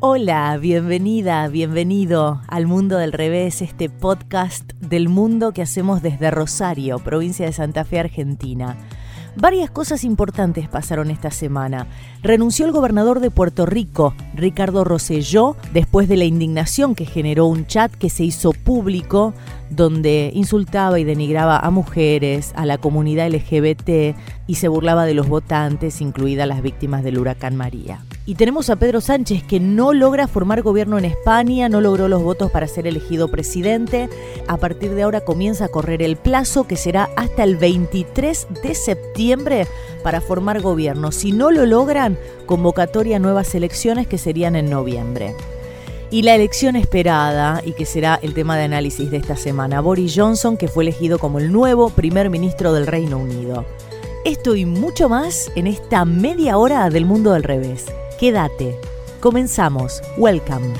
Hola, bienvenida, bienvenido al Mundo del Revés, este podcast del mundo que hacemos desde Rosario, provincia de Santa Fe, Argentina. Varias cosas importantes pasaron esta semana. Renunció el gobernador de Puerto Rico, Ricardo Rosselló, después de la indignación que generó un chat que se hizo público donde insultaba y denigraba a mujeres, a la comunidad LGBT y se burlaba de los votantes, incluidas las víctimas del huracán María. Y tenemos a Pedro Sánchez que no logra formar gobierno en España, no logró los votos para ser elegido presidente. A partir de ahora comienza a correr el plazo que será hasta el 23 de septiembre para formar gobierno. Si no lo logran, convocatoria a nuevas elecciones que serían en noviembre. Y la elección esperada, y que será el tema de análisis de esta semana, Boris Johnson, que fue elegido como el nuevo primer ministro del Reino Unido. Esto y mucho más en esta media hora del mundo del revés. Quédate. Comenzamos. Welcome.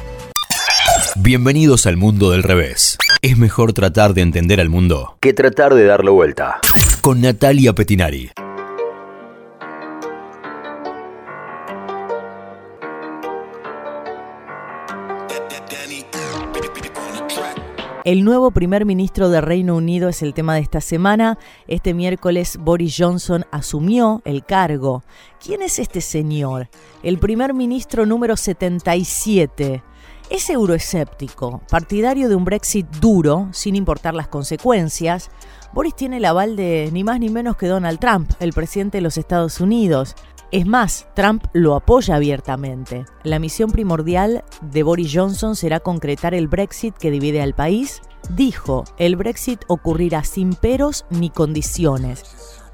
Bienvenidos al mundo del revés. Es mejor tratar de entender al mundo que tratar de darle vuelta. Con Natalia Petinari. El nuevo primer ministro de Reino Unido es el tema de esta semana. Este miércoles Boris Johnson asumió el cargo. ¿Quién es este señor? El primer ministro número 77. Es euroescéptico, partidario de un Brexit duro, sin importar las consecuencias. Boris tiene el aval de ni más ni menos que Donald Trump, el presidente de los Estados Unidos. Es más, Trump lo apoya abiertamente. La misión primordial de Boris Johnson será concretar el Brexit que divide al país. Dijo, el Brexit ocurrirá sin peros ni condiciones.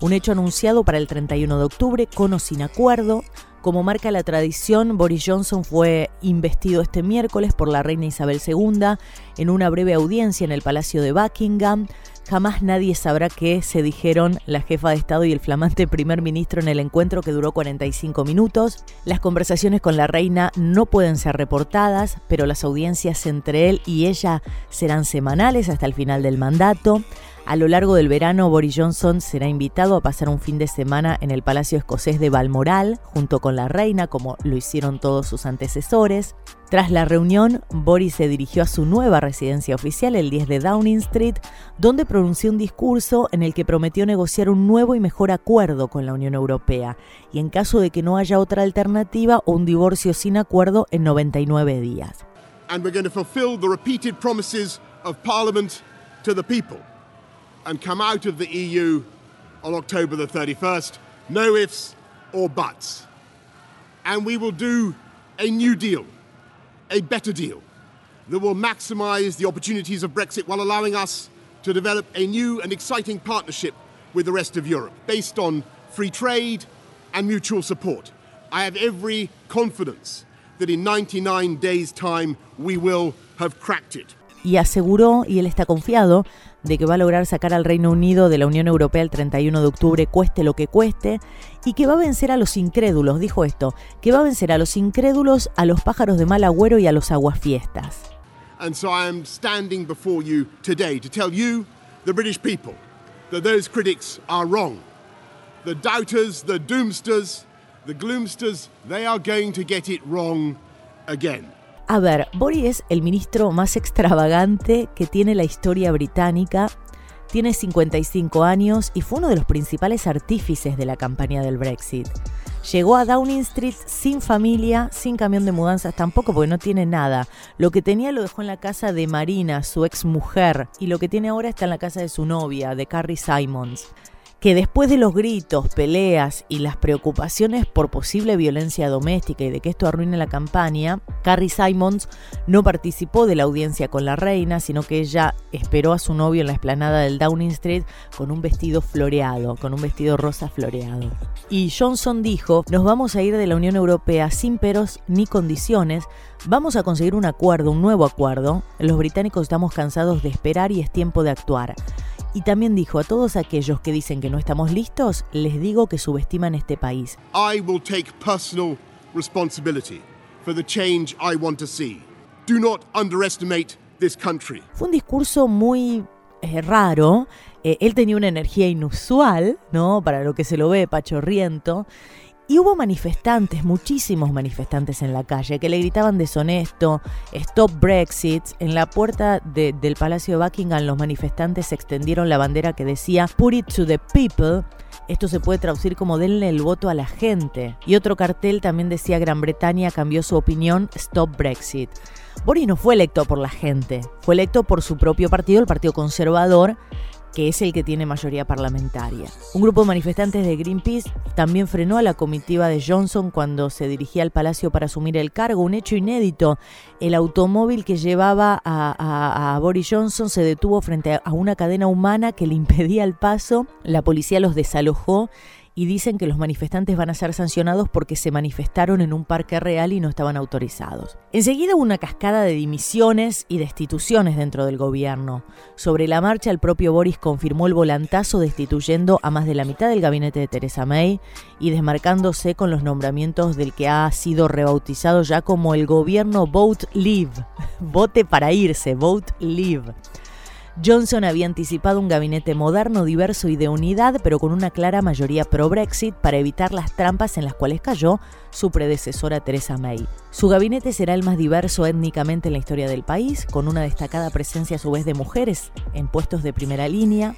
Un hecho anunciado para el 31 de octubre con o sin acuerdo. Como marca la tradición, Boris Johnson fue investido este miércoles por la reina Isabel II en una breve audiencia en el Palacio de Buckingham. Jamás nadie sabrá qué se dijeron la jefa de Estado y el flamante primer ministro en el encuentro que duró 45 minutos. Las conversaciones con la reina no pueden ser reportadas, pero las audiencias entre él y ella serán semanales hasta el final del mandato. A lo largo del verano, Boris Johnson será invitado a pasar un fin de semana en el Palacio Escocés de Balmoral, junto con la reina, como lo hicieron todos sus antecesores. Tras la reunión, Boris se dirigió a su nueva residencia oficial, el 10 de Downing Street, donde pronunció un discurso en el que prometió negociar un nuevo y mejor acuerdo con la Unión Europea, y en caso de que no haya otra alternativa, un divorcio sin acuerdo en 99 días. And we're going to fulfill the repeated promises of Parliament to the people. And come out of the EU on October the 31st. No ifs or buts. And we will do a new deal, a better deal, that will maximise the opportunities of Brexit while allowing us to develop a new and exciting partnership with the rest of Europe based on free trade and mutual support. I have every confidence that in 99 days' time we will have cracked it. Y aseguró, y él está confiado, de que va a lograr sacar al Reino Unido de la Unión Europea el 31 de octubre, cueste lo que cueste, y que va a vencer a los incrédulos, dijo esto, que va a vencer a los incrédulos, a los pájaros de mal agüero y a los aguafiestas. And so I am standing before you today to tell you, the British people, that those critics are wrong. The doubters, the doomsters, the gloomsters, they are going to get it wrong again. A ver, Boris es el ministro más extravagante que tiene la historia británica. Tiene 55 años y fue uno de los principales artífices de la campaña del Brexit. Llegó a Downing Street sin familia, sin camión de mudanzas tampoco, porque no tiene nada. Lo que tenía lo dejó en la casa de Marina, su ex mujer, y lo que tiene ahora está en la casa de su novia, de Carrie Simons que después de los gritos, peleas y las preocupaciones por posible violencia doméstica y de que esto arruine la campaña, Carrie Simons no participó de la audiencia con la reina, sino que ella esperó a su novio en la explanada del Downing Street con un vestido floreado, con un vestido rosa floreado. Y Johnson dijo, nos vamos a ir de la Unión Europea sin peros ni condiciones, vamos a conseguir un acuerdo, un nuevo acuerdo, los británicos estamos cansados de esperar y es tiempo de actuar. Y también dijo a todos aquellos que dicen que no estamos listos, les digo que subestiman este país. I will take personal responsibility for the change I want to see. Do not underestimate this country. Fue un discurso muy eh, raro. Eh, él tenía una energía inusual, ¿no? Para lo que se lo ve, pachorriento. Y hubo manifestantes, muchísimos manifestantes en la calle, que le gritaban deshonesto, stop Brexit. En la puerta del Palacio de Buckingham los manifestantes extendieron la bandera que decía Put it to the people. Esto se puede traducir como denle el voto a la gente. Y otro cartel también decía Gran Bretaña cambió su opinión, stop Brexit. Boris no fue electo por la gente, fue electo por su propio partido, el Partido Conservador, que es el que tiene mayoría parlamentaria. Un grupo de manifestantes de Greenpeace también frenó a la comitiva de Johnson cuando se dirigía al palacio para asumir el cargo, un hecho inédito. El automóvil que llevaba a, Boris Johnson se detuvo frente a una cadena humana que le impedía el paso, la policía los desalojó y dicen que los manifestantes van a ser sancionados porque se manifestaron en un parque real y no estaban autorizados. Enseguida hubo una cascada de dimisiones y destituciones dentro del gobierno. Sobre la marcha, el propio Boris confirmó el volantazo destituyendo a más de la mitad del gabinete de Theresa May y desmarcándose con los nombramientos del que ha sido rebautizado ya como el gobierno Vote Leave. Vote para irse, Vote Leave. Johnson había anticipado un gabinete moderno, diverso y de unidad, pero con una clara mayoría pro-Brexit para evitar las trampas en las cuales cayó su predecesora Theresa May. Su gabinete será el más diverso étnicamente en la historia del país, con una destacada presencia a su vez de mujeres en puestos de primera línea,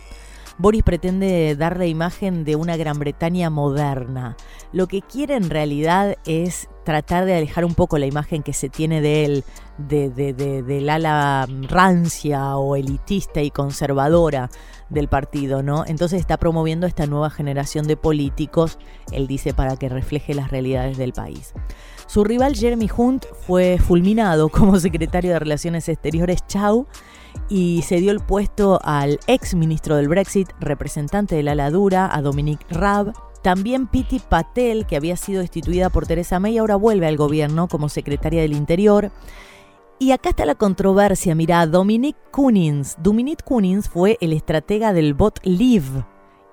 Boris pretende dar la imagen de una Gran Bretaña moderna. Lo que quiere en realidad es tratar de alejar un poco la imagen que se tiene de él, de, del ala rancia o elitista y conservadora del partido, ¿no? Entonces está promoviendo esta nueva generación de políticos, él dice, para que refleje las realidades del país. Su rival Jeremy Hunt fue fulminado como secretario de Relaciones Exteriores Chau y se dio el puesto al ex ministro del Brexit, representante de la Ladura, a Dominic Raab. También Piti Patel, que había sido destituida por Teresa May, ahora vuelve al gobierno como secretaria del Interior. Y acá está la controversia, mira, Dominic Cunnings. Dominic Cunnings fue el estratega del bot Live,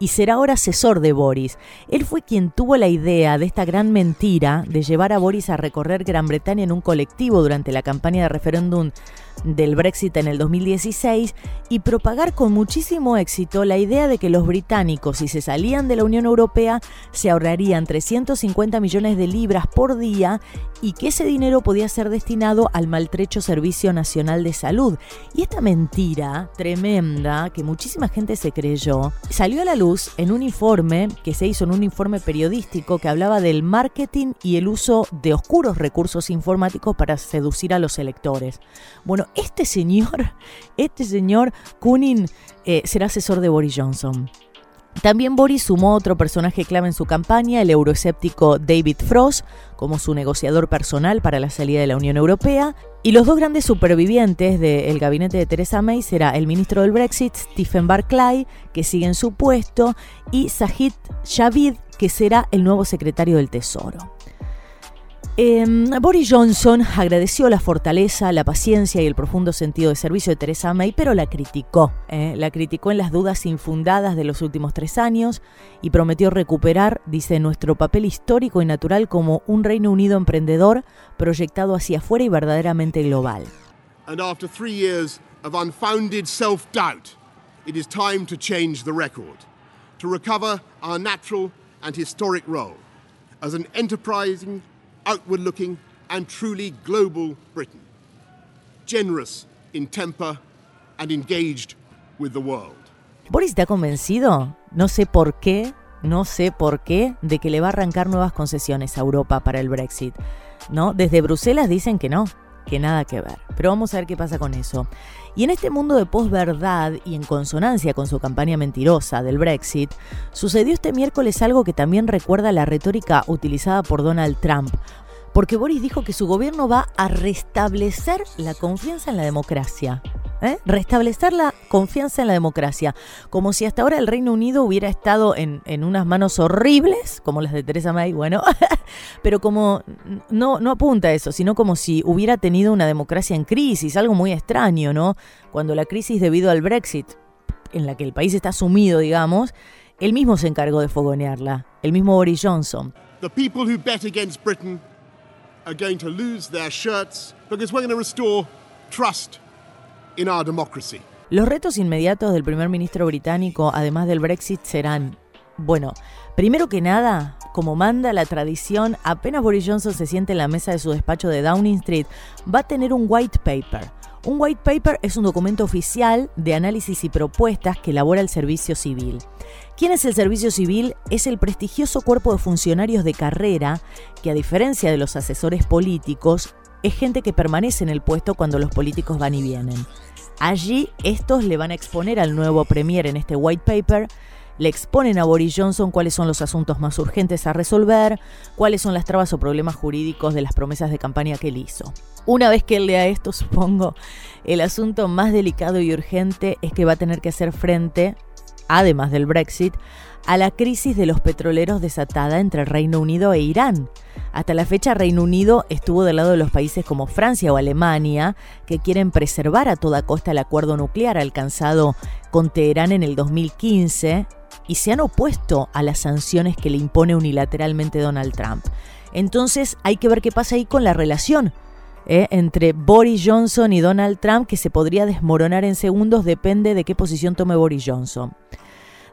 y será ahora asesor de Boris. Él fue quien tuvo la idea de esta gran mentira de llevar a Boris a recorrer Gran Bretaña en un colectivo durante la campaña de referéndum del Brexit en el 2016 y propagar con muchísimo éxito la idea de que los británicos, si se salían de la Unión Europea, se ahorrarían 350 millones de libras por día y que ese dinero podía ser destinado al maltrecho Servicio Nacional de Salud. Y esta mentira tremenda, que muchísima gente se creyó, salió a la luz en un informe que se hizo en un informe periodístico que hablaba del marketing y el uso de oscuros recursos informáticos para seducir a los electores. Bueno, este señor, este señor Kunin eh, será asesor de Boris Johnson. También Boris sumó otro personaje clave en su campaña, el euroescéptico David Frost, como su negociador personal para la salida de la Unión Europea. Y los dos grandes supervivientes del gabinete de Theresa May será el ministro del Brexit, Stephen Barclay, que sigue en su puesto, y Sajid Javid, que será el nuevo secretario del Tesoro. Em, Boris Johnson agradeció la fortaleza, la paciencia y el profundo sentido de servicio de Theresa May, pero la criticó. Eh, la criticó en las dudas infundadas de los últimos tres años y prometió recuperar, dice, nuestro papel histórico y natural como un Reino Unido emprendedor proyectado hacia afuera y verdaderamente global. And after three years of unfounded self-doubt, it is time to change the record, to recover our natural and historic role as an enterprising outward looking, and truly global Britain. Generous in temper and engaged with the world. ¿Boris está convencido? No sé por qué, no sé por qué, de que le va a arrancar nuevas concesiones a Europa para el Brexit. ¿No? Desde Bruselas dicen que no, que nada que ver. Pero vamos a ver qué pasa con eso. Y en este mundo de posverdad y en consonancia con su campaña mentirosa del Brexit, sucedió este miércoles algo que también recuerda la retórica utilizada por Donald Trump, porque Boris dijo que su gobierno va a restablecer la confianza en la democracia. ¿eh? Restablecer la confianza en la democracia, como si hasta ahora el Reino Unido hubiera estado en, en unas manos horribles, como las de Theresa May, bueno, pero como no, no apunta a eso, sino como si hubiera tenido una democracia en crisis, algo muy extraño, ¿no? Cuando la crisis debido al Brexit, en la que el país está sumido, digamos, él mismo se encargó de fogonearla, el mismo Boris Johnson. Britain are going to lose their shirts because we're going to restore trust in our democracy. Los retos inmediatos del primer ministro británico, además del Brexit, serán, bueno, primero que nada, como manda la tradición, apenas Boris Johnson se siente en la mesa de su despacho de Downing Street, va a tener un white paper. Un white paper es un documento oficial de análisis y propuestas que elabora el Servicio Civil. ¿Quién es el Servicio Civil? Es el prestigioso cuerpo de funcionarios de carrera que, a diferencia de los asesores políticos, es gente que permanece en el puesto cuando los políticos van y vienen. Allí estos le van a exponer al nuevo Premier en este white paper le exponen a Boris Johnson cuáles son los asuntos más urgentes a resolver, cuáles son las trabas o problemas jurídicos de las promesas de campaña que él hizo. Una vez que él lea esto, supongo, el asunto más delicado y urgente es que va a tener que hacer frente, además del Brexit, a la crisis de los petroleros desatada entre el Reino Unido e Irán. Hasta la fecha Reino Unido estuvo del lado de los países como Francia o Alemania, que quieren preservar a toda costa el acuerdo nuclear alcanzado con Teherán en el 2015 y se han opuesto a las sanciones que le impone unilateralmente Donald Trump. Entonces hay que ver qué pasa ahí con la relación ¿eh? entre Boris Johnson y Donald Trump, que se podría desmoronar en segundos, depende de qué posición tome Boris Johnson.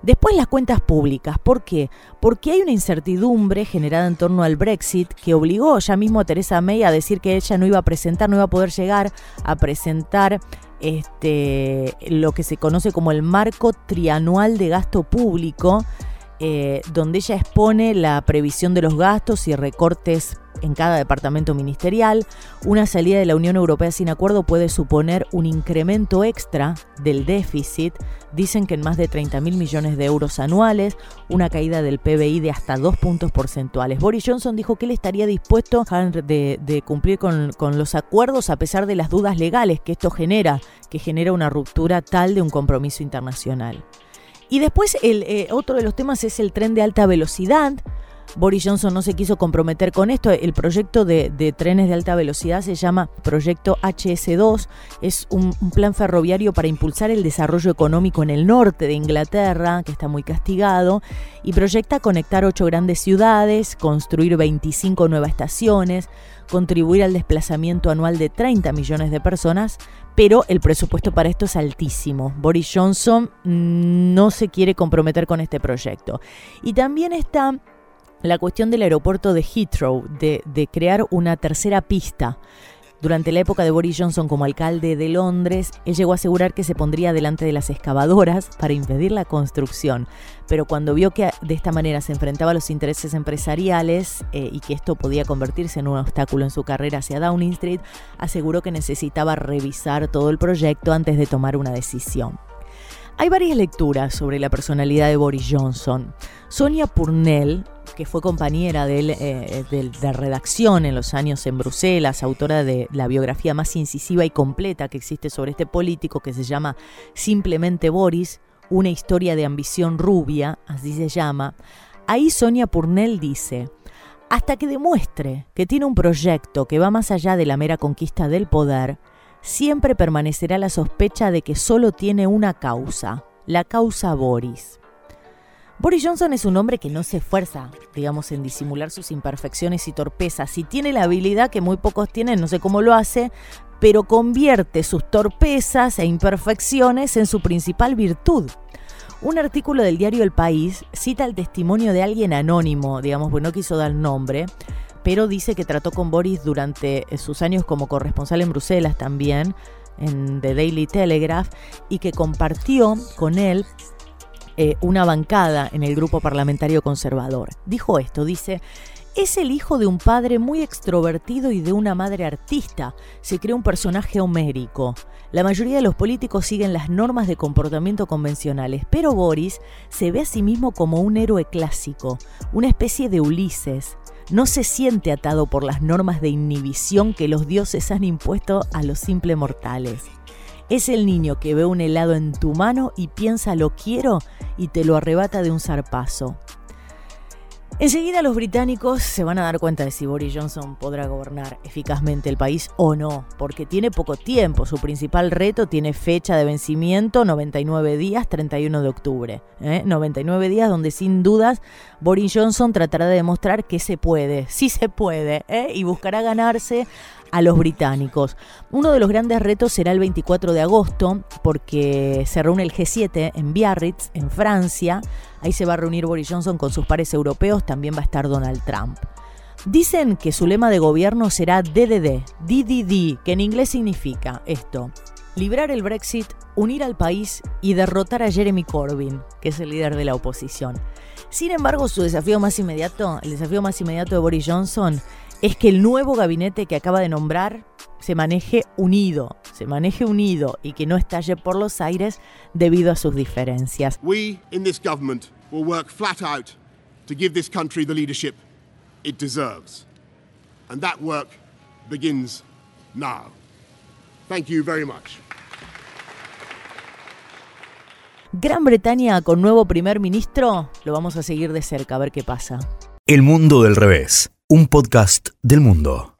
Después las cuentas públicas. ¿Por qué? Porque hay una incertidumbre generada en torno al Brexit que obligó ya mismo a Teresa May a decir que ella no iba a presentar, no iba a poder llegar a presentar este, lo que se conoce como el marco trianual de gasto público, eh, donde ella expone la previsión de los gastos y recortes en cada departamento ministerial. Una salida de la Unión Europea sin acuerdo puede suponer un incremento extra del déficit, dicen que en más de 30 mil millones de euros anuales, una caída del PBI de hasta dos puntos porcentuales. Boris Johnson dijo que él estaría dispuesto de, de cumplir con, los acuerdos a pesar de las dudas legales que esto genera, que genera una ruptura tal de un compromiso internacional. Y después eh, otro de los temas es el tren de alta velocidad. Boris Johnson no se quiso comprometer con esto. El proyecto de, trenes de alta velocidad se llama Proyecto HS2. Es un, plan ferroviario para impulsar el desarrollo económico en el norte de Inglaterra, que está muy castigado, y proyecta conectar ocho grandes ciudades, construir 25 nuevas estaciones, contribuir al desplazamiento anual de 30 millones de personas, pero el presupuesto para esto es altísimo. Boris Johnson no se quiere comprometer con este proyecto. Y también está la cuestión del aeropuerto de Heathrow, de, crear una tercera pista. Durante la época de Boris Johnson como alcalde de Londres, él llegó a asegurar que se pondría delante de las excavadoras para impedir la construcción, pero cuando vio que de esta manera se enfrentaba a los intereses empresariales eh, y que esto podía convertirse en un obstáculo en su carrera hacia Downing Street, aseguró que necesitaba revisar todo el proyecto antes de tomar una decisión. Hay varias lecturas sobre la personalidad de Boris Johnson. Sonia Purnell, que fue compañera eh, de, redacción en los años en Bruselas, autora de la biografía más incisiva y completa que existe sobre este político, que se llama Simplemente Boris, una historia de ambición rubia, así se llama. Ahí Sonia Purnell dice, hasta que demuestre que tiene un proyecto que va más allá de la mera conquista del poder, siempre permanecerá la sospecha de que solo tiene una causa, la causa Boris. Boris Johnson es un hombre que no se esfuerza, digamos, en disimular sus imperfecciones y torpezas. Y tiene la habilidad que muy pocos tienen, no sé cómo lo hace, pero convierte sus torpezas e imperfecciones en su principal virtud. Un artículo del diario El País cita el testimonio de alguien anónimo, digamos, pues no quiso dar nombre, pero dice que trató con Boris durante eh, sus años como corresponsal en Bruselas también, en The Daily Telegraph, y que compartió con él eh, una bancada en el grupo parlamentario conservador. Dijo esto, dice, es el hijo de un padre muy extrovertido y de una madre artista. Se crea un personaje homérico. La mayoría de los políticos siguen las normas de comportamiento convencionales, pero Boris se ve a sí mismo como un héroe clásico, una especie de Ulises no se siente atado por las normas de inhibición que los dioses han impuesto a los simples mortales. Es el niño que ve un helado en tu mano y piensa lo quiero y te lo arrebata de un zarpazo. Enseguida los británicos se van a dar cuenta de si Boris Johnson podrá gobernar eficazmente el país o no, porque tiene poco tiempo. Su principal reto tiene fecha de vencimiento, 99 días, 31 de octubre. 99 ¿eh? días donde sin dudas Boris Johnson tratará de demostrar que se puede, sí se puede, ¿eh? y buscará ganarse a los británicos. Uno de los grandes retos será el 24 de agosto, porque se reúne el G7 en Biarritz, en Francia. Ahí se va a reunir Boris Johnson con sus pares europeos, también va a estar Donald Trump. Dicen que su lema de gobierno será DDD, DDD, que en inglés significa esto, librar el Brexit, unir al país y derrotar a Jeremy Corbyn, que es el líder de la oposición. Sin embargo, su desafío más inmediato, el desafío más inmediato de Boris Johnson, es que el nuevo gabinete que acaba de nombrar se maneje unido, se maneje unido y que no estalle por los aires debido a sus diferencias. We in this government will work flat out to give this country the leadership it deserves. And that work begins now. Thank you very much. Gran Bretaña con nuevo primer ministro, lo vamos a seguir de cerca a ver qué pasa. El mundo del revés, un podcast del mundo.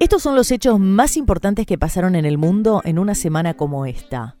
Estos son los hechos más importantes que pasaron en el mundo en una semana como esta.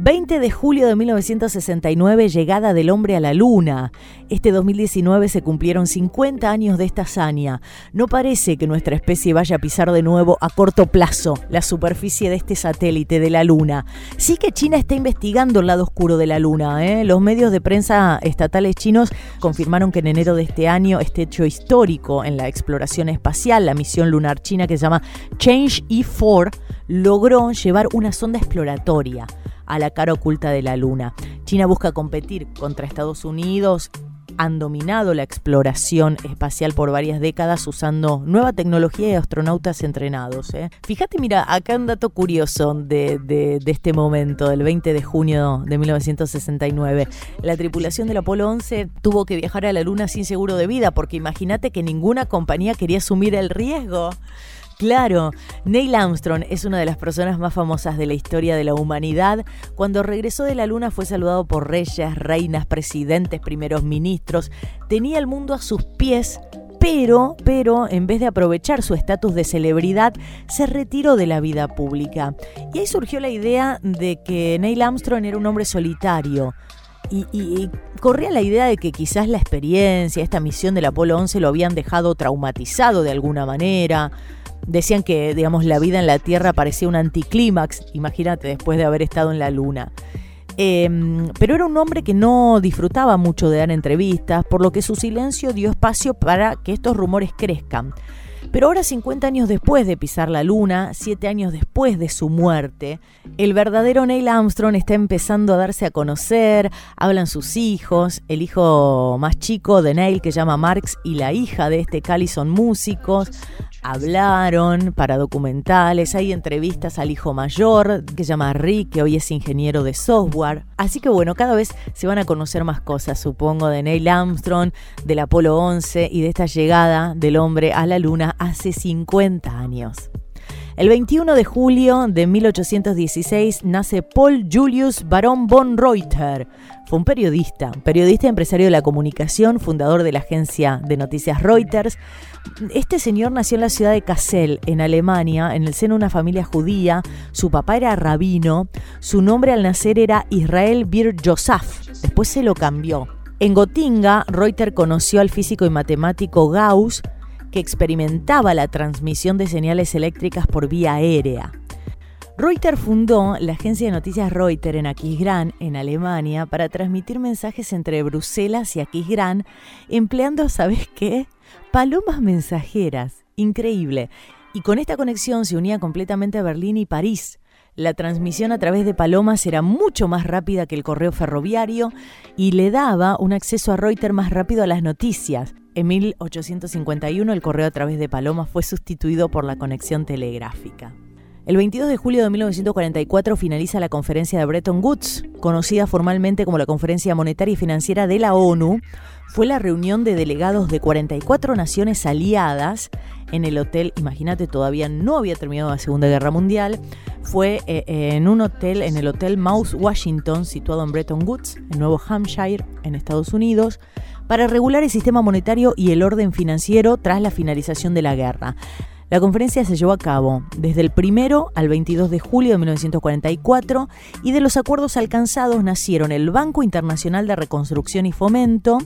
20 de julio de 1969, llegada del hombre a la luna. Este 2019 se cumplieron 50 años de esta hazaña. No parece que nuestra especie vaya a pisar de nuevo a corto plazo la superficie de este satélite de la luna. Sí que China está investigando el lado oscuro de la luna. ¿eh? Los medios de prensa estatales chinos confirmaron que en enero de este año este hecho histórico en la exploración espacial, la misión lunar china que se llama Change E4, logró llevar una sonda exploratoria a la cara oculta de la Luna. China busca competir contra Estados Unidos han dominado la exploración espacial por varias décadas usando nueva tecnología y astronautas entrenados. ¿eh? Fíjate, mira, acá un dato curioso de, de, este momento, del 20 de junio de 1969. La tripulación del Apolo 11 tuvo que viajar a la Luna sin seguro de vida, porque imagínate que ninguna compañía quería asumir el riesgo. Claro, Neil Armstrong es una de las personas más famosas de la historia de la humanidad. Cuando regresó de la Luna fue saludado por reyes, reinas, presidentes, primeros ministros. Tenía el mundo a sus pies pero, pero en vez de aprovechar su estatus de celebridad, se retiró de la vida pública. Y ahí surgió la idea de que Neil Armstrong era un hombre solitario. Y, y, corría la idea de que quizás la experiencia, esta misión del Apolo 11 lo habían dejado traumatizado de alguna manera, Decían que, digamos, la vida en la Tierra parecía un anticlímax, imagínate, después de haber estado en la Luna. Em, pero era un hombre que no disfrutaba mucho de dar entrevistas, por lo que su silencio dio espacio para que estos rumores crezcan. Pero ahora, 50 años después de pisar la luna, 7 años después de su muerte, el verdadero Neil Armstrong está empezando a darse a conocer, hablan sus hijos, el hijo más chico de Neil que llama Marx y la hija de este Cali son músicos, hablaron para documentales, hay entrevistas al hijo mayor que llama Rick, que hoy es ingeniero de software. Así que bueno, cada vez se van a conocer más cosas, supongo, de Neil Armstrong, del Apolo 11 y de esta llegada del hombre a la luna hace 50 años. El 21 de julio de 1816 nace Paul Julius Baron von Reuter. Fue un periodista, periodista empresario de la comunicación, fundador de la agencia de noticias Reuters. Este señor nació en la ciudad de Kassel, en Alemania, en el seno de una familia judía. Su papá era rabino. Su nombre al nacer era Israel Bir Josaf. Después se lo cambió. En Gotinga, Reuter conoció al físico y matemático Gauss, que experimentaba la transmisión de señales eléctricas por vía aérea. Reuters fundó la agencia de noticias Reuters en Aquisgrán, en Alemania, para transmitir mensajes entre Bruselas y Aquisgrán, empleando, ¿sabes qué? Palomas mensajeras. Increíble. Y con esta conexión se unía completamente a Berlín y París. La transmisión a través de palomas era mucho más rápida que el correo ferroviario y le daba un acceso a Reuters más rápido a las noticias. En 1851 el correo a través de palomas fue sustituido por la conexión telegráfica. El 22 de julio de 1944 finaliza la conferencia de Bretton Woods, conocida formalmente como la Conferencia Monetaria y Financiera de la ONU. Fue la reunión de delegados de 44 naciones aliadas en el hotel, imagínate, todavía no había terminado la Segunda Guerra Mundial, fue eh, en un hotel, en el Hotel Mouse Washington, situado en Bretton Woods, en Nuevo Hampshire, en Estados Unidos para regular el sistema monetario y el orden financiero tras la finalización de la guerra. La conferencia se llevó a cabo desde el 1 al 22 de julio de 1944 y de los acuerdos alcanzados nacieron el Banco Internacional de Reconstrucción y Fomento,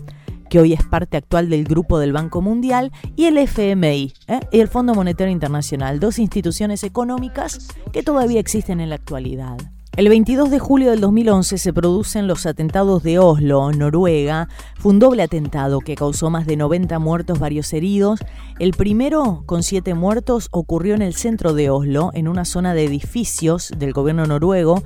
que hoy es parte actual del Grupo del Banco Mundial, y el FMI, ¿eh? y el Fondo Monetario Internacional, dos instituciones económicas que todavía existen en la actualidad. El 22 de julio del 2011 se producen los atentados de Oslo, Noruega. Fue un doble atentado que causó más de 90 muertos, varios heridos. El primero, con siete muertos, ocurrió en el centro de Oslo, en una zona de edificios del gobierno noruego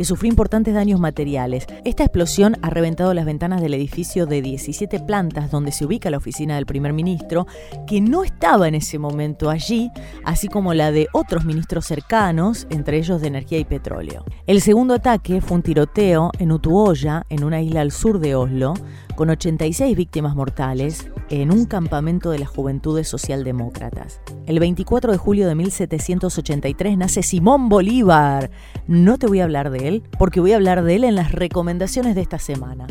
que sufrió importantes daños materiales. Esta explosión ha reventado las ventanas del edificio de 17 plantas donde se ubica la oficina del primer ministro, que no estaba en ese momento allí, así como la de otros ministros cercanos, entre ellos de energía y petróleo. El segundo ataque fue un tiroteo en Utuoya, en una isla al sur de Oslo, con 86 víctimas mortales en un campamento de las Juventudes Socialdemócratas. El 24 de julio de 1783 nace Simón Bolívar. No te voy a hablar de él, porque voy a hablar de él en las recomendaciones de esta semana.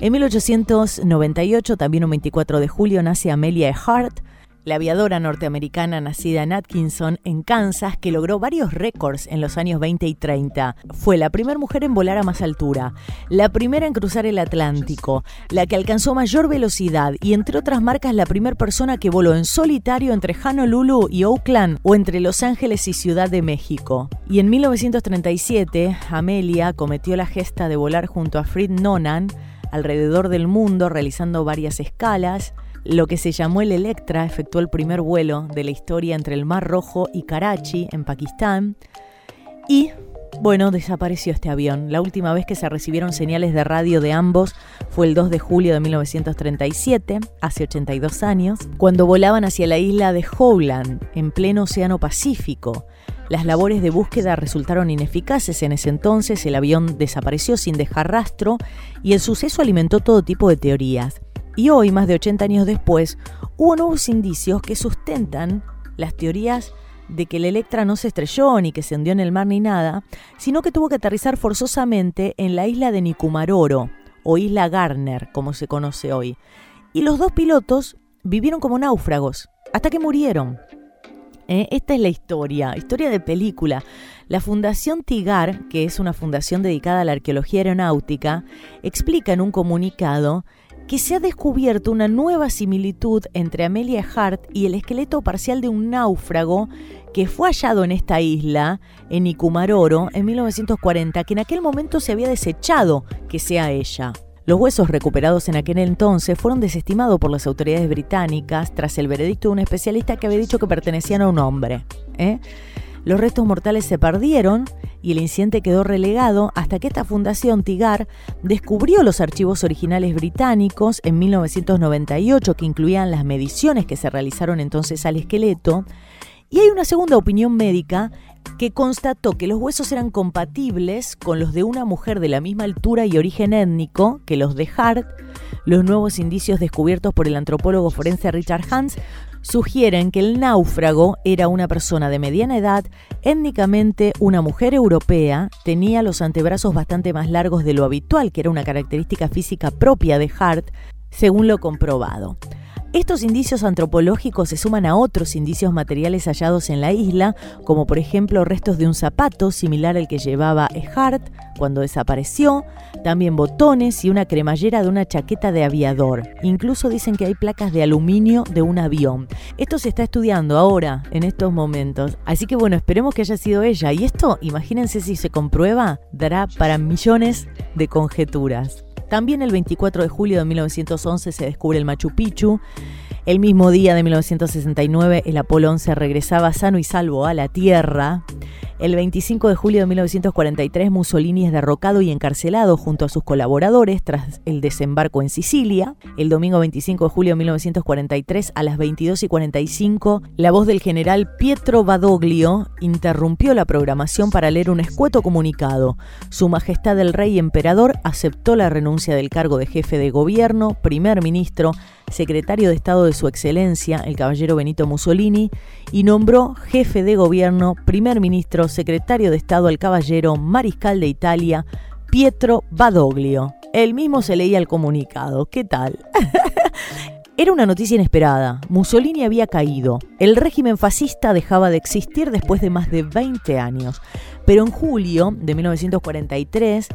En 1898, también un 24 de julio, nace Amelia Earhart, la aviadora norteamericana nacida en Atkinson, en Kansas, que logró varios récords en los años 20 y 30. Fue la primera mujer en volar a más altura, la primera en cruzar el Atlántico, la que alcanzó mayor velocidad y, entre otras marcas, la primera persona que voló en solitario entre Honolulu y Oakland o entre Los Ángeles y Ciudad de México. Y en 1937, Amelia cometió la gesta de volar junto a Fred Nonan alrededor del mundo realizando varias escalas lo que se llamó el Electra efectuó el primer vuelo de la historia entre el Mar Rojo y Karachi, en Pakistán. Y, bueno, desapareció este avión. La última vez que se recibieron señales de radio de ambos fue el 2 de julio de 1937, hace 82 años, cuando volaban hacia la isla de Howland, en pleno Océano Pacífico. Las labores de búsqueda resultaron ineficaces en ese entonces, el avión desapareció sin dejar rastro y el suceso alimentó todo tipo de teorías. Y hoy, más de 80 años después, hubo nuevos indicios que sustentan las teorías de que el Electra no se estrelló ni que se hundió en el mar ni nada, sino que tuvo que aterrizar forzosamente en la isla de Nicumaroro, o isla Garner, como se conoce hoy. Y los dos pilotos vivieron como náufragos, hasta que murieron. ¿Eh? Esta es la historia, historia de película. La Fundación Tigar, que es una fundación dedicada a la arqueología aeronáutica, explica en un comunicado que se ha descubierto una nueva similitud entre Amelia Hart y el esqueleto parcial de un náufrago que fue hallado en esta isla, en Ikumaroro, en 1940, que en aquel momento se había desechado que sea ella. Los huesos recuperados en aquel entonces fueron desestimados por las autoridades británicas tras el veredicto de un especialista que había dicho que pertenecían a un hombre. ¿eh? Los restos mortales se perdieron y el incidente quedó relegado hasta que esta fundación Tigar descubrió los archivos originales británicos en 1998 que incluían las mediciones que se realizaron entonces al esqueleto. Y hay una segunda opinión médica que constató que los huesos eran compatibles con los de una mujer de la misma altura y origen étnico que los de Hart. Los nuevos indicios descubiertos por el antropólogo forense Richard Hans sugieren que el náufrago era una persona de mediana edad, étnicamente una mujer europea, tenía los antebrazos bastante más largos de lo habitual, que era una característica física propia de Hart, según lo comprobado. Estos indicios antropológicos se suman a otros indicios materiales hallados en la isla, como por ejemplo restos de un zapato similar al que llevaba Ehart cuando desapareció, también botones y una cremallera de una chaqueta de aviador. Incluso dicen que hay placas de aluminio de un avión. Esto se está estudiando ahora, en estos momentos. Así que bueno, esperemos que haya sido ella. Y esto, imagínense si se comprueba, dará para millones de conjeturas. También el 24 de julio de 1911 se descubre el Machu Picchu. El mismo día de 1969 el Apolo 11 regresaba sano y salvo a la Tierra. El 25 de julio de 1943 Mussolini es derrocado y encarcelado junto a sus colaboradores tras el desembarco en Sicilia. El domingo 25 de julio de 1943 a las 22 y 45 la voz del general Pietro Badoglio interrumpió la programación para leer un escueto comunicado. Su Majestad el Rey Emperador aceptó la renuncia del cargo de jefe de gobierno, primer ministro, secretario de Estado de Su Excelencia, el caballero Benito Mussolini, y nombró jefe de gobierno, primer ministro, secretario de Estado al caballero mariscal de Italia, Pietro Badoglio. Él mismo se leía el comunicado. ¿Qué tal? Era una noticia inesperada. Mussolini había caído. El régimen fascista dejaba de existir después de más de 20 años. Pero en julio de 1943,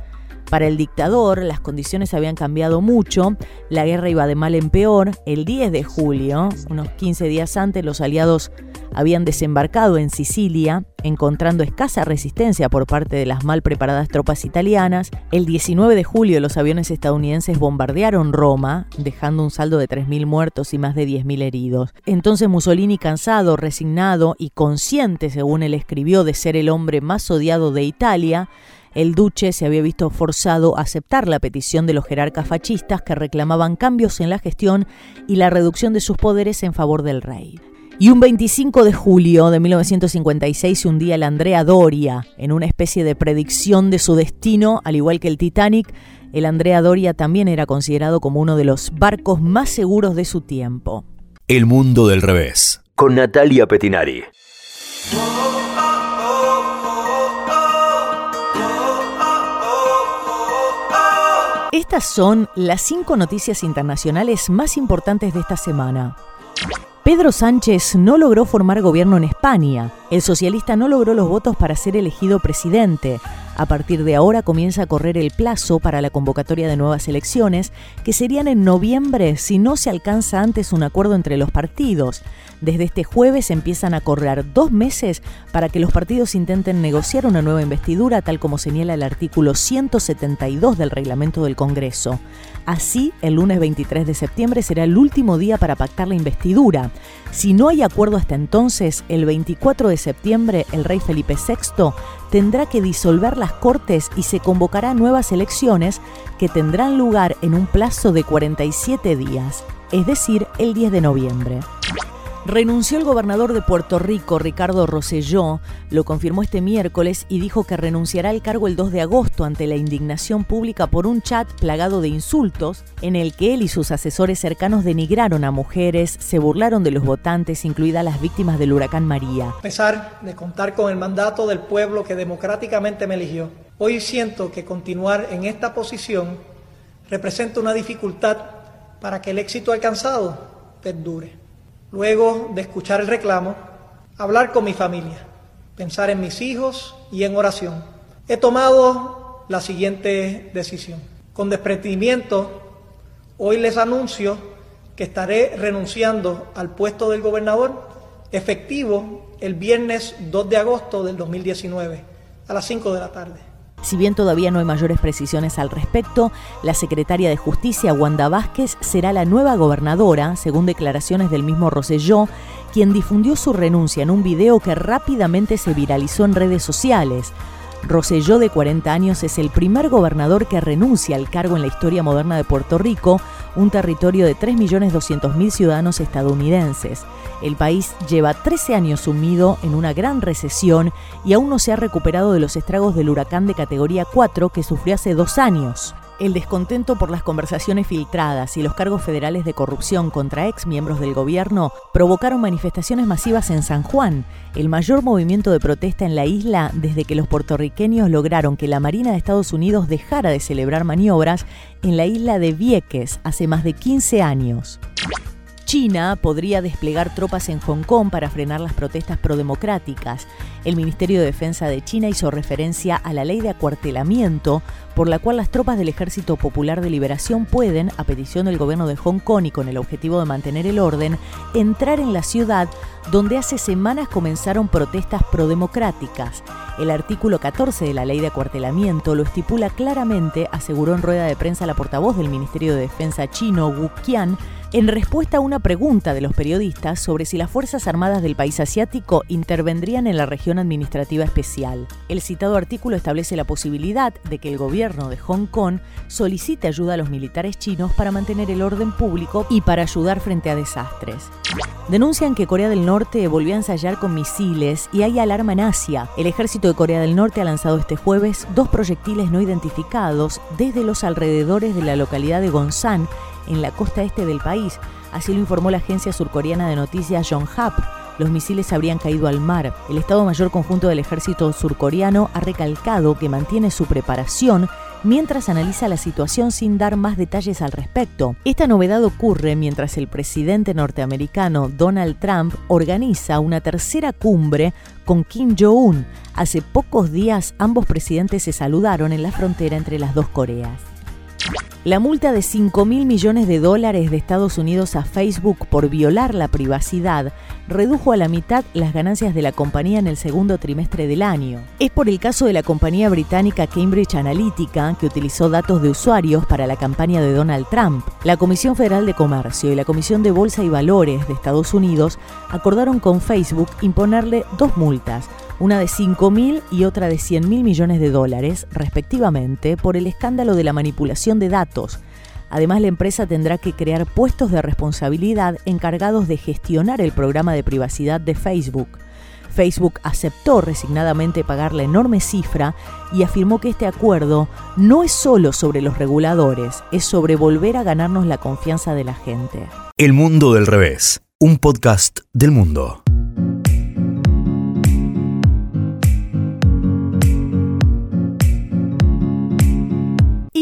Para el dictador, las condiciones habían cambiado mucho, la guerra iba de mal en peor. El 10 de julio, unos 15 días antes, los aliados habían desembarcado en Sicilia, encontrando escasa resistencia por parte de las mal preparadas tropas italianas. El 19 de julio los aviones estadounidenses bombardearon Roma, dejando un saldo de 3.000 muertos y más de 10.000 heridos. Entonces Mussolini, cansado, resignado y consciente, según él escribió, de ser el hombre más odiado de Italia, el duce se había visto forzado a aceptar la petición de los jerarcas fascistas que reclamaban cambios en la gestión y la reducción de sus poderes en favor del rey. Y un 25 de julio de 1956 se hundía el Andrea Doria en una especie de predicción de su destino, al igual que el Titanic. El Andrea Doria también era considerado como uno de los barcos más seguros de su tiempo. El mundo del revés, con Natalia Petinari. Estas son las cinco noticias internacionales más importantes de esta semana. Pedro Sánchez no logró formar gobierno en España. El socialista no logró los votos para ser elegido presidente. A partir de ahora comienza a correr el plazo para la convocatoria de nuevas elecciones, que serían en noviembre si no se alcanza antes un acuerdo entre los partidos. Desde este jueves empiezan a correr dos meses para que los partidos intenten negociar una nueva investidura, tal como señala el artículo 172 del reglamento del Congreso. Así, el lunes 23 de septiembre será el último día para pactar la investidura. Si no hay acuerdo hasta entonces, el 24 de septiembre el rey Felipe VI tendrá que disolver las Cortes y se convocará nuevas elecciones que tendrán lugar en un plazo de 47 días, es decir, el 10 de noviembre. Renunció el gobernador de Puerto Rico, Ricardo Rosselló, lo confirmó este miércoles y dijo que renunciará al cargo el 2 de agosto ante la indignación pública por un chat plagado de insultos en el que él y sus asesores cercanos denigraron a mujeres, se burlaron de los votantes, incluidas las víctimas del huracán María. A pesar de contar con el mandato del pueblo que democráticamente me eligió, hoy siento que continuar en esta posición representa una dificultad para que el éxito alcanzado perdure. Luego de escuchar el reclamo, hablar con mi familia, pensar en mis hijos y en oración. He tomado la siguiente decisión. Con desprendimiento, hoy les anuncio que estaré renunciando al puesto del gobernador efectivo el viernes 2 de agosto del 2019 a las 5 de la tarde. Si bien todavía no hay mayores precisiones al respecto, la secretaria de Justicia, Wanda Vázquez, será la nueva gobernadora, según declaraciones del mismo Rosselló, quien difundió su renuncia en un video que rápidamente se viralizó en redes sociales. Rosselló, de 40 años, es el primer gobernador que renuncia al cargo en la historia moderna de Puerto Rico, un territorio de 3.200.000 ciudadanos estadounidenses. El país lleva 13 años sumido en una gran recesión y aún no se ha recuperado de los estragos del huracán de categoría 4 que sufrió hace dos años. El descontento por las conversaciones filtradas y los cargos federales de corrupción contra ex miembros del gobierno provocaron manifestaciones masivas en San Juan, el mayor movimiento de protesta en la isla desde que los puertorriqueños lograron que la Marina de Estados Unidos dejara de celebrar maniobras en la isla de Vieques hace más de 15 años. China podría desplegar tropas en Hong Kong para frenar las protestas prodemocráticas. El Ministerio de Defensa de China hizo referencia a la ley de acuartelamiento, por la cual las tropas del Ejército Popular de Liberación pueden, a petición del gobierno de Hong Kong y con el objetivo de mantener el orden, entrar en la ciudad donde hace semanas comenzaron protestas prodemocráticas. El artículo 14 de la ley de acuartelamiento lo estipula claramente, aseguró en rueda de prensa la portavoz del Ministerio de Defensa chino, Wu Qian, en respuesta a una pregunta de los periodistas sobre si las Fuerzas Armadas del país asiático intervendrían en la región administrativa especial. El citado artículo establece la posibilidad de que el gobierno de Hong Kong solicite ayuda a los militares chinos para mantener el orden público y para ayudar frente a desastres. Denuncian que Corea del Norte volvió a ensayar con misiles y hay alarma en Asia. El ejército de Corea del Norte ha lanzado este jueves dos proyectiles no identificados desde los alrededores de la localidad de Gonsan en la costa este del país. Así lo informó la agencia surcoreana de noticias Yonhap. Los misiles habrían caído al mar. El Estado Mayor Conjunto del Ejército surcoreano ha recalcado que mantiene su preparación mientras analiza la situación sin dar más detalles al respecto. Esta novedad ocurre mientras el presidente norteamericano Donald Trump organiza una tercera cumbre con Kim Jong-un. Hace pocos días ambos presidentes se saludaron en la frontera entre las dos Coreas. La multa de 5 mil millones de dólares de Estados Unidos a Facebook por violar la privacidad redujo a la mitad las ganancias de la compañía en el segundo trimestre del año. Es por el caso de la compañía británica Cambridge Analytica, que utilizó datos de usuarios para la campaña de Donald Trump. La Comisión Federal de Comercio y la Comisión de Bolsa y Valores de Estados Unidos acordaron con Facebook imponerle dos multas una de 5.000 y otra de 100.000 millones de dólares, respectivamente, por el escándalo de la manipulación de datos. Además, la empresa tendrá que crear puestos de responsabilidad encargados de gestionar el programa de privacidad de Facebook. Facebook aceptó resignadamente pagar la enorme cifra y afirmó que este acuerdo no es solo sobre los reguladores, es sobre volver a ganarnos la confianza de la gente. El mundo del revés, un podcast del mundo.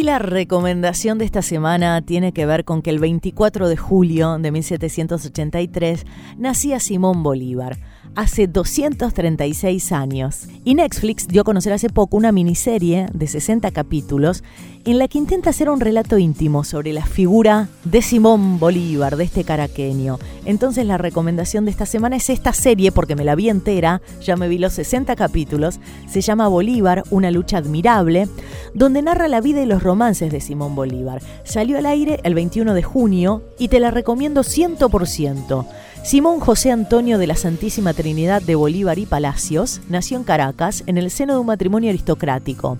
La recomendación de esta semana tiene que ver con que el 24 de julio de 1783 nacía Simón Bolívar hace 236 años. Y Netflix dio a conocer hace poco una miniserie de 60 capítulos en la que intenta hacer un relato íntimo sobre la figura de Simón Bolívar, de este caraqueño. Entonces la recomendación de esta semana es esta serie, porque me la vi entera, ya me vi los 60 capítulos, se llama Bolívar, una lucha admirable, donde narra la vida y los romances de Simón Bolívar. Salió al aire el 21 de junio y te la recomiendo 100%. Simón José Antonio de la Santísima Trinidad de Bolívar y Palacios nació en Caracas en el seno de un matrimonio aristocrático.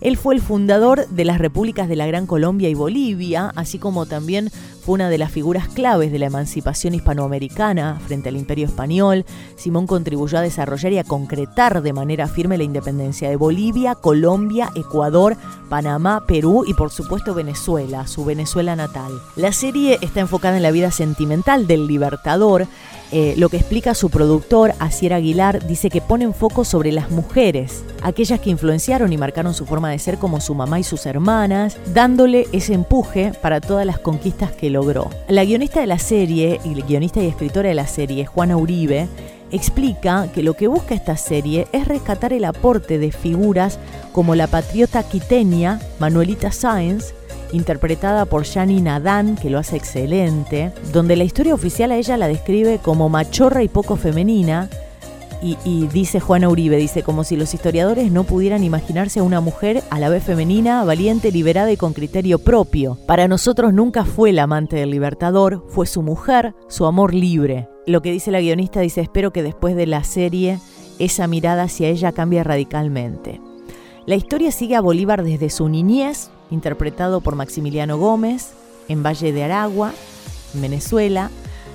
Él fue el fundador de las repúblicas de la Gran Colombia y Bolivia, así como también fue una de las figuras claves de la emancipación hispanoamericana frente al imperio español. Simón contribuyó a desarrollar y a concretar de manera firme la independencia de Bolivia, Colombia, Ecuador, Panamá, Perú y por supuesto Venezuela, su Venezuela natal. La serie está enfocada en la vida sentimental del libertador eh, lo que explica su productor, Asier Aguilar, dice que pone en foco sobre las mujeres, aquellas que influenciaron y marcaron su forma de ser como su mamá y sus hermanas, dándole ese empuje para todas las conquistas que logró. La guionista de la serie, y guionista y escritora de la serie, Juana Uribe, explica que lo que busca esta serie es rescatar el aporte de figuras como la patriota quiteña Manuelita Sáenz, interpretada por Shani Nadan, que lo hace excelente, donde la historia oficial a ella la describe como machorra y poco femenina, y, dice Juana Uribe, dice, como si los historiadores no pudieran imaginarse a una mujer a la vez femenina, valiente, liberada y con criterio propio. Para nosotros nunca fue la amante del libertador, fue su mujer, su amor libre. Lo que dice la guionista dice, espero que después de la serie esa mirada hacia ella cambie radicalmente. La historia sigue a Bolívar desde su niñez, interpretado por Maximiliano Gómez, en Valle de Aragua, Venezuela.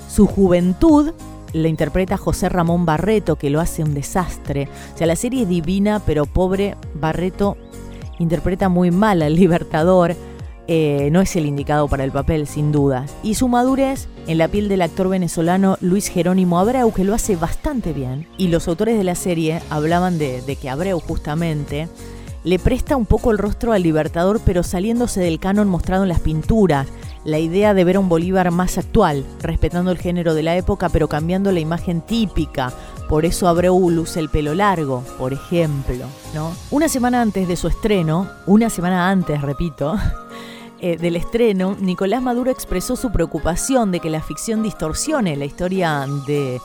Su juventud la interpreta José Ramón Barreto, que lo hace un desastre. O sea, la serie es divina, pero pobre Barreto interpreta muy mal al Libertador. Eh, no es el indicado para el papel, sin dudas. Y su madurez en la piel del actor venezolano Luis Jerónimo Abreu, que lo hace bastante bien. Y los autores de la serie hablaban de, de que Abreu justamente le presta un poco el rostro al Libertador, pero saliéndose del canon mostrado en las pinturas. La idea de ver a un Bolívar más actual, respetando el género de la época, pero cambiando la imagen típica. Por eso Abreu luce el pelo largo, por ejemplo. ¿no? Una semana antes de su estreno, una semana antes, repito, eh, del estreno, Nicolás Maduro expresó su preocupación de que la ficción distorsione la historia de,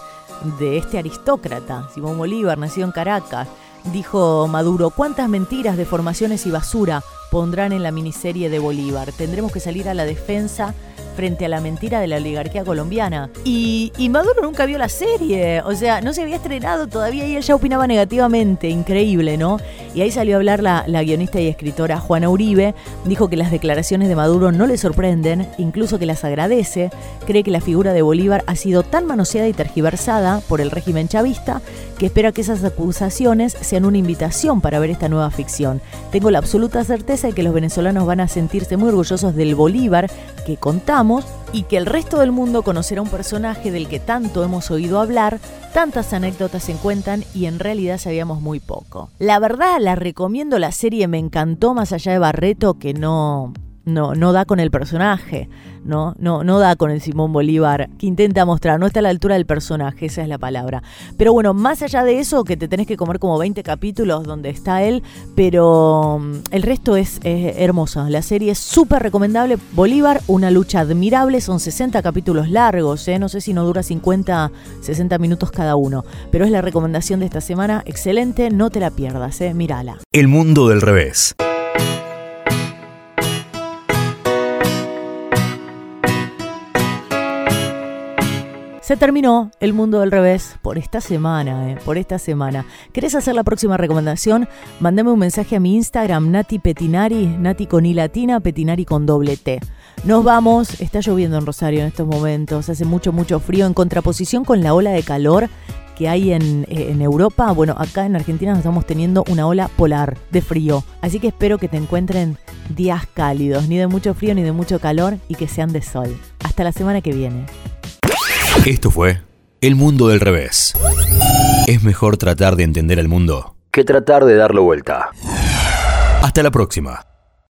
de este aristócrata, Simón Bolívar, nacido en Caracas, Dijo Maduro, ¿cuántas mentiras, deformaciones y basura pondrán en la miniserie de Bolívar? Tendremos que salir a la defensa frente a la mentira de la oligarquía colombiana. Y, Maduro nunca vio la serie, o sea, no se había estrenado todavía y él ya opinaba negativamente, increíble, ¿no? Y ahí salió a hablar la, la guionista y escritora Juana Uribe, dijo que las declaraciones de Maduro no le sorprenden, incluso que las agradece, cree que la figura de Bolívar ha sido tan manoseada y tergiversada por el régimen chavista que espera que esas acusaciones sean una invitación para ver esta nueva ficción. Tengo la absoluta certeza de que los venezolanos van a sentirse muy orgullosos del Bolívar que contamos y que el resto del mundo conocerá un personaje del que tanto hemos oído hablar, tantas anécdotas se cuentan y en realidad sabíamos muy poco. La verdad, la recomiendo, la serie me encantó más allá de Barreto que no no, no da con el personaje, ¿no? No, no da con el Simón Bolívar que intenta mostrar, no está a la altura del personaje, esa es la palabra. Pero bueno, más allá de eso, que te tenés que comer como 20 capítulos donde está él, pero mm, el resto es, hermoso. La serie es súper recomendable. Bolívar, una lucha admirable, son 60 capítulos largos, ¿eh? no sé si no dura 50, 60 minutos cada uno, pero es la recomendación de esta semana, excelente, no te la pierdas, ¿eh? mírala. El mundo del revés. Se terminó el mundo del revés por esta semana, eh, por esta semana. ¿Querés hacer la próxima recomendación? Mándame un mensaje a mi Instagram, Nati Petinari, Nati con I latina, Petinari con doble T. Nos vamos, está lloviendo en Rosario en estos momentos, hace mucho, mucho frío, en contraposición con la ola de calor que hay en, eh, en, Europa, bueno, acá en Argentina estamos teniendo una ola polar de frío. Así que espero que te encuentren días cálidos, ni de mucho frío ni de mucho calor y que sean de sol. Hasta la semana que viene. Esto fue El Mundo del Revés. Es mejor tratar de entender el mundo que tratar de darlo vuelta. Hasta la próxima.